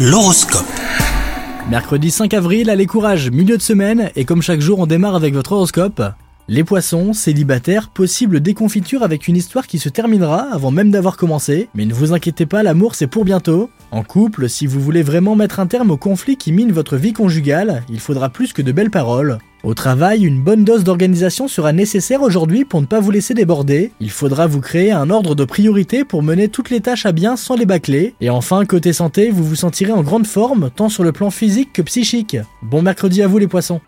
L'horoscope. Mercredi 5 avril, allez courage, milieu de semaine, et comme chaque jour on démarre avec votre horoscope. Les poissons, célibataires, possible déconfiture avec une histoire qui se terminera avant même d'avoir commencé, mais ne vous inquiétez pas, l'amour c'est pour bientôt. En couple, si vous voulez vraiment mettre un terme au conflit qui mine votre vie conjugale, il faudra plus que de belles paroles. Au travail, une bonne dose d'organisation sera nécessaire aujourd'hui pour ne pas vous laisser déborder. Il faudra vous créer un ordre de priorité pour mener toutes les tâches à bien sans les bâcler. Et enfin, côté santé, vous vous sentirez en grande forme, tant sur le plan physique que psychique. Bon mercredi à vous les poissons